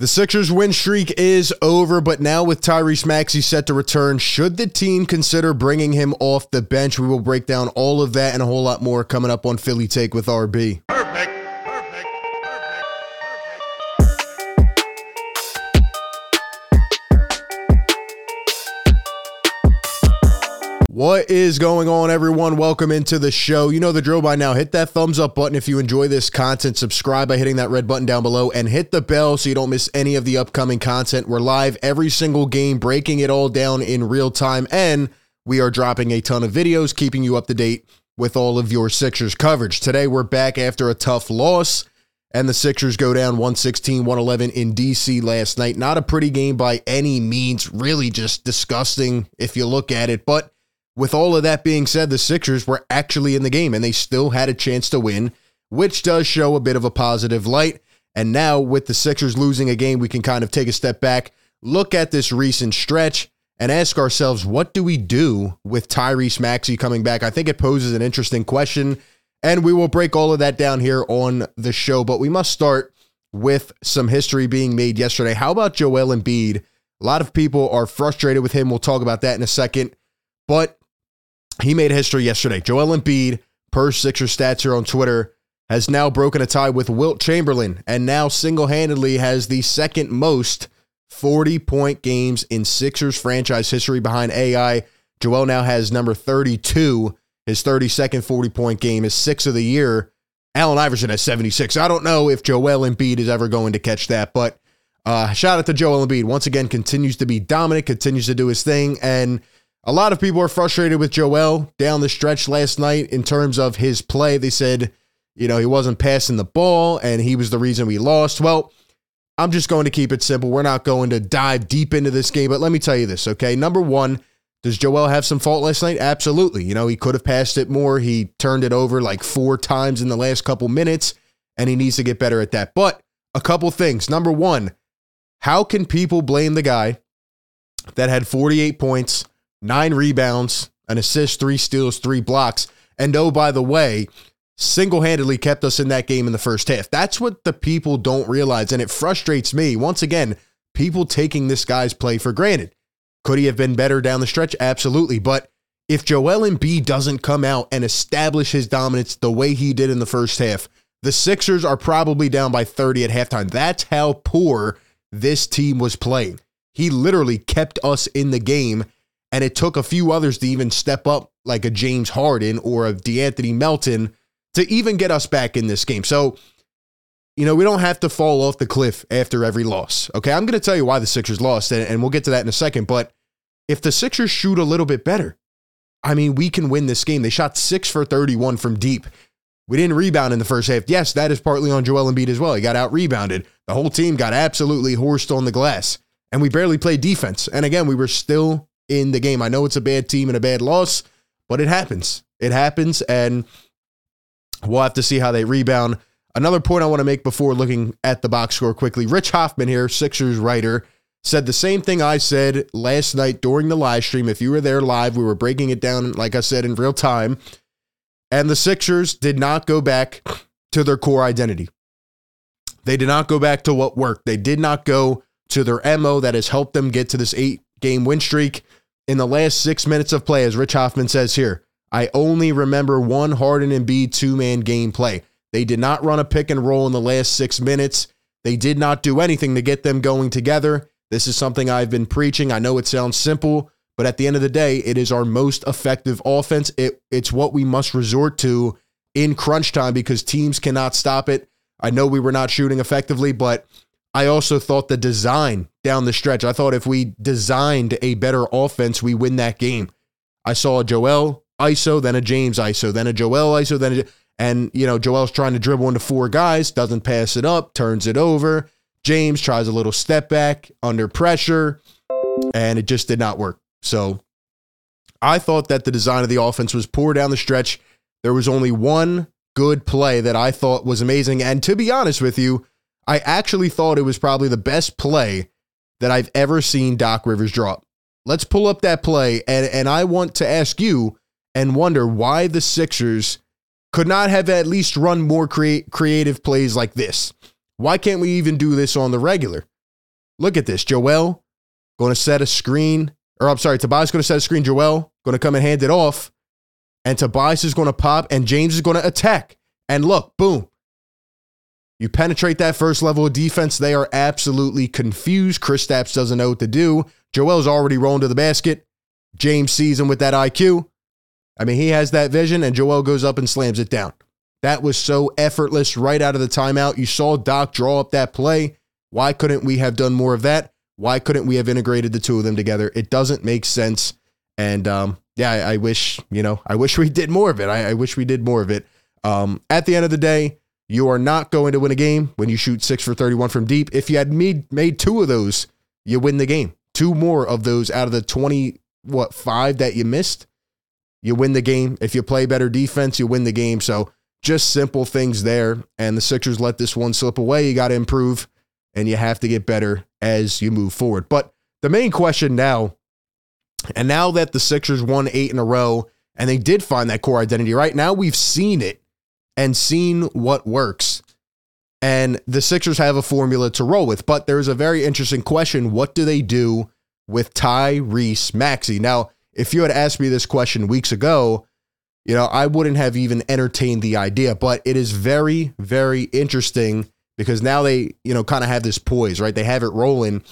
The Sixers win streak is over, but now with Tyrese Maxey set to return, should the team consider bringing him off the bench? We will break down all of that and a whole lot more coming up on Philly Take with RB. Perfect. What is going on, everyone? Welcome into the show. You know the drill by now. Hit that thumbs up button if you enjoy this content. Subscribe by hitting that red button down below and hit the bell so you don't miss any of the upcoming content. We're live every single game, breaking it all down in real time, and we are dropping a ton of videos, keeping you up to date with all of your Sixers coverage. Today, we're back after a tough loss, and the Sixers go down 116 111 in DC last night. Not a pretty game by any means, really just disgusting if you look at it, but with all of that being said, the Sixers were actually in the game and they still had a chance to win, which does show a bit of a positive light. And now, with the Sixers losing a game, we can kind of take a step back, look at this recent stretch, and ask ourselves, what do we do with Tyrese Maxey coming back? I think it poses an interesting question, and we will break all of that down here on the show. But we must start with some history being made yesterday. How about Joel Embiid? A lot of people are frustrated with him. We'll talk about that in a second. But he made history yesterday. Joel Embiid, per Sixer stats here on Twitter, has now broken a tie with Wilt Chamberlain and now single handedly has the second most 40 point games in Sixers franchise history behind AI. Joel now has number 32, his 32nd 40 point game, is six of the year. Allen Iverson has 76. I don't know if Joel Embiid is ever going to catch that, but uh, shout out to Joel Embiid. Once again, continues to be dominant, continues to do his thing. And a lot of people are frustrated with Joel down the stretch last night in terms of his play. They said, you know, he wasn't passing the ball and he was the reason we lost. Well, I'm just going to keep it simple. We're not going to dive deep into this game, but let me tell you this, okay? Number one, does Joel have some fault last night? Absolutely. You know, he could have passed it more. He turned it over like four times in the last couple minutes, and he needs to get better at that. But a couple things. Number one, how can people blame the guy that had 48 points, nine rebounds, an assist, three steals, three blocks. And oh, by the way, single handedly kept us in that game in the first half. That's what the people don't realize. And it frustrates me. Once again, people taking this guy's play for granted. Could he have been better down the stretch? Absolutely. But if Joel Embiid doesn't come out and establish his dominance the way he did in the first half, the Sixers are probably down by 30 at halftime. That's how poor this team was playing. He literally kept us in the game and it took a few others to even step up, like a James Harden or a De'Anthony Melton, to even get us back in this game. So, you know, we don't have to fall off the cliff after every loss. Okay. I'm going to tell you why the Sixers lost, and, and we'll get to that in a second. But if the Sixers shoot a little bit better, I mean, we can win this game. They shot six for 31 from deep. We didn't rebound in the first half. Yes, that is partly on Joel Embiid as well. He got out rebounded. The whole team got absolutely horsed on the glass, and we barely played defense. And again, we were still in the game. I know it's a bad team and a bad loss, but it happens. It happens, and we'll have to see how they rebound. Another point I want to make before looking at the box score quickly Rich Hofmann here, Sixers writer, said the same thing I said last night during the live stream. If you were there live, we were breaking it down, like I said, in real time. And the Sixers did not go back to their core identity. They did not go back to what worked. They did not go to their MO that has helped them get to this eight game win streak in the last six minutes of play, as Rich Hofmann says here, I only remember one Harden and B two man game play. They did not run a pick and roll in the last six minutes. They did not do anything to get them going together. This is something I've been preaching. I know it sounds simple, but at the end of the day, it is our most effective offense. It, it's what we must resort to in crunch time because teams cannot stop it. I know we were not shooting effectively, but I also thought the design down the stretch, I thought if we designed a better offense, we win that game. I saw a Joel ISO, then a James ISO, then a Joel ISO, then a, and you know, Joel's trying to dribble into four guys, doesn't pass it up, turns it over. James tries a little step back under pressure, and it just did not work. So I thought that the design of the offense was poor down the stretch. There was only one good play that I thought was amazing. And to be honest with you, I actually thought it was probably the best play that I've ever seen Doc Rivers drop. Let's pull up that play, and, and I want to ask you and wonder why the Sixers could not have at least run more create, creative plays like this. Why can't we even do this on the regular? look at this. Joel going to set a screen, or I'm sorry, Tobias going to set a screen. Joel going to come and hand it off, and Tobias is going to pop, and James is going to attack. And look, boom. You penetrate that first level of defense. They are absolutely confused. Chris Kristaps doesn't know what to do. Joel's already rolling to the basket. James sees him with that IQ. I mean, he has that vision, and Joel goes up and slams it down. That was so effortless right out of the timeout. You saw Doc draw up that play. Why couldn't we have done more of that? Why couldn't we have integrated the two of them together? It doesn't make sense. And um, yeah, I, I, wish, you know, I wish we did more of it. I, I wish we did more of it. Um, at the end of the day, you are not going to win a game when you shoot six for 31 from deep. If you had made, made two of those, you win the game. Two more of those out of the 20, what, five that you missed, you win the game. If you play better defense, you win the game. So just simple things there. And the Sixers let this one slip away. You got to improve and you have to get better as you move forward. But the main question now, and now that the Sixers won eight in a row and they did find that core identity, right now we've seen it and seen what works. And the Sixers have a formula to roll with. But there's a very interesting question. What do they do with Tyrese Maxey? Now, if you had asked me this question weeks ago, you know, I wouldn't have even entertained the idea, but it is very, very interesting because now they, you know, kind of have this poise, right? They have it rolling.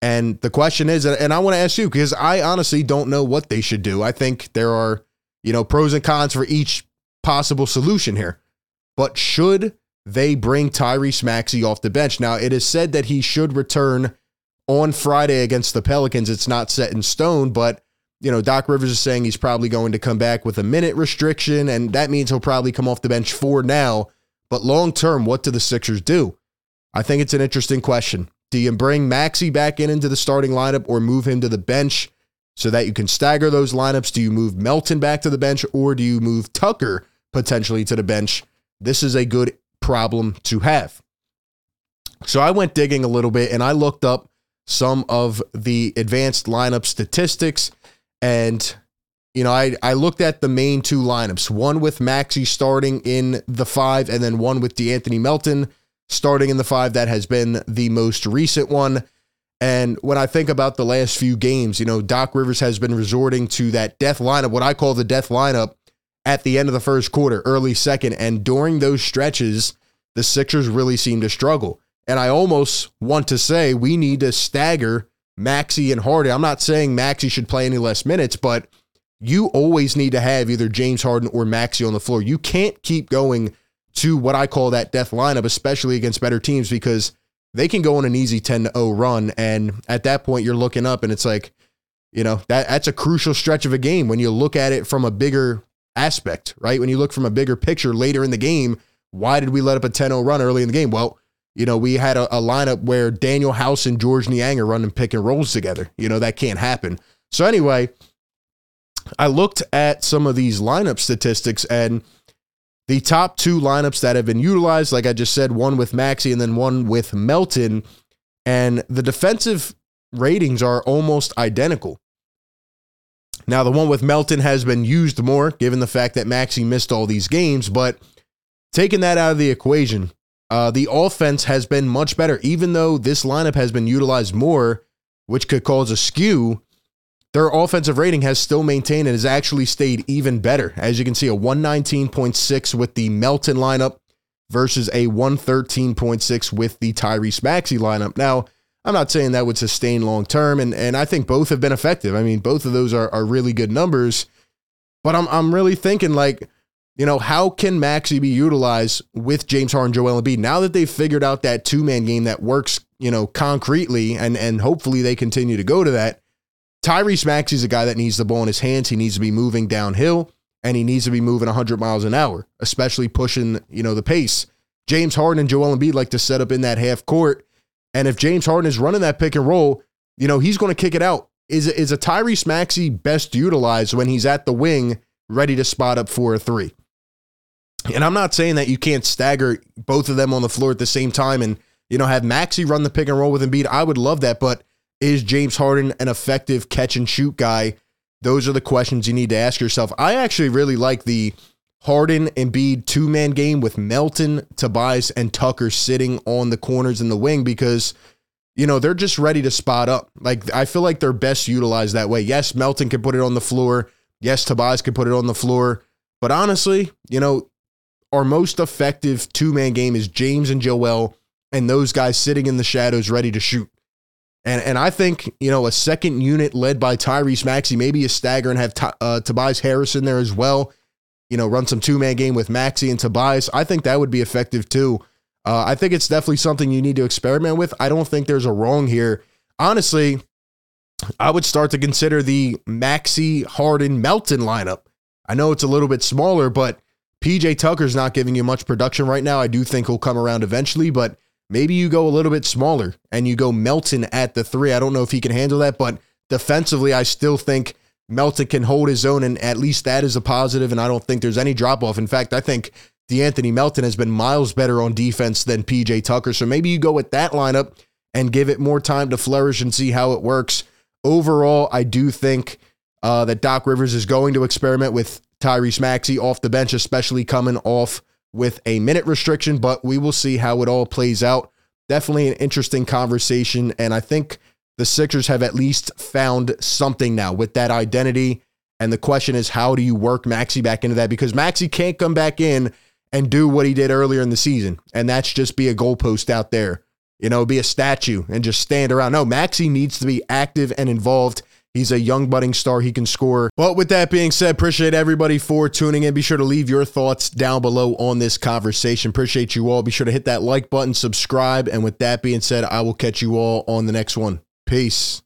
And the question is, and I want to ask you because I honestly don't know what they should do. I think there are, you know, pros and cons for each possible solution here. But should they bring Tyrese Maxey off the bench? Now, it is said that he should return on Friday against the Pelicans. It's not set in stone, but you know, Doc Rivers is saying he's probably going to come back with a minute restriction, and that means he'll probably come off the bench for now. But long term, what do the Sixers do? I think it's an interesting question. Do you bring Maxey back in into the starting lineup or move him to the bench so that you can stagger those lineups? Do you move Melton back to the bench or do you move Tucker potentially to the bench? This is a good problem to have. So I went digging a little bit and I looked up some of the advanced lineup statistics and you know, I, I looked at the main two lineups, one with Maxey starting in the five, and then one with De'Anthony Melton starting in the five. That has been the most recent one. And when I think about the last few games, you know, Doc Rivers has been resorting to that death lineup, what I call the death lineup, at the end of the first quarter, early second. And during those stretches, the Sixers really seem to struggle. And I almost want to say we need to stagger Maxey and Harden. I'm not saying Maxey should play any less minutes, but you always need to have either James Harden or Maxey on the floor. You can't keep going to what I call that death lineup, especially against better teams, because they can go on an easy 10 0 run. And at that point, you're looking up and it's like, you know, that, that's a crucial stretch of a game when you look at it from a bigger aspect, right? When you look from a bigger picture later in the game, why did we let up a 10 0 run early in the game? Well, you know, we had a, a lineup where Danuel House and Georges Niang are running pick and rolls together. You know, that can't happen. So, anyway, I looked at some of these lineup statistics and the top two lineups that have been utilized, like I just said, one with Maxey and then one with Melton, and the defensive ratings are almost identical. Now, the one with Melton has been used more, given the fact that Maxey missed all these games, but taking that out of the equation, uh, the offense has been much better, even though this lineup has been utilized more, which could cause a skew their offensive rating has still maintained and has actually stayed even better. As you can see, a 119.6 with the Melton lineup versus a 113.6 with the Tyrese Maxey lineup. Now, I'm not saying that would sustain long term, and, and I think both have been effective. I mean, both of those are, are really good numbers. But I'm I'm really thinking like, you know, how can Maxey be utilized with James Harden, Joel Embiid now that they've figured out that two man game that works, you know, concretely, and and hopefully they continue to go to that. Tyrese Maxey's a guy that needs the ball in his hands. He needs to be moving downhill and he needs to be moving 100 miles an hour, especially pushing, you know, the pace. James Harden and Joel Embiid like to set up in that half court. And if James Harden is running that pick and roll, you know, he's going to kick it out. Is, is a Tyrese Maxey best utilized when he's at the wing, ready to spot up for a three? And I'm not saying that you can't stagger both of them on the floor at the same time and, you know, have Maxey run the pick and roll with Embiid. I would love that. But is James Harden an effective catch and shoot guy? Those are the questions you need to ask yourself. I actually really like the Harden and Embiid two man game with Melton, Tobias, and Tucker sitting on the corners in the wing because you know, they're just ready to spot up. Like I feel like they're best utilized that way. Yes, Melton can put it on the floor. Yes, Tobias can put it on the floor. But honestly, you know, our most effective two man game is James and Joel, and those guys sitting in the shadows ready to shoot. And and I think you know a second unit led by Tyrese Maxey, maybe a stagger and have uh, Tobias Harris in there as well. You know, run some two man game with Maxey and Tobias. I think that would be effective too. Uh, I think it's definitely something you need to experiment with. I don't think there's a wrong here. Honestly, I would start to consider the Maxey Harden Melton lineup. I know it's a little bit smaller, but PJ Tucker's not giving you much production right now. I do think he'll come around eventually, but maybe you go a little bit smaller and you go Melton at the three. I don't know if he can handle that, but defensively, I still think Melton can hold his own, and at least that is a positive, and I don't think there's any drop off. In fact, I think De'Anthony Melton has been miles better on defense than PJ Tucker. So maybe you go with that lineup and give it more time to flourish and see how it works. Overall, I do think uh, that Doc Rivers is going to experiment with Tyrese Maxey off the bench, especially coming off with a minute restriction, but we will see how it all plays out. Definitely an interesting conversation. And I think the Sixers have at least found something now with that identity. And the question is, how do you work Maxey back into that? Because Maxey can't come back in and do what he did earlier in the season. And that's just be a goalpost out there, you know, be a statue and just stand around. No, Maxey needs to be active and involved. He's a young budding star. He can score. But with that being said, appreciate everybody for tuning in. Be sure to leave your thoughts down below on this conversation. Appreciate you all. Be sure to hit that like button, subscribe. And with that being said, I will catch you all on the next one. Peace.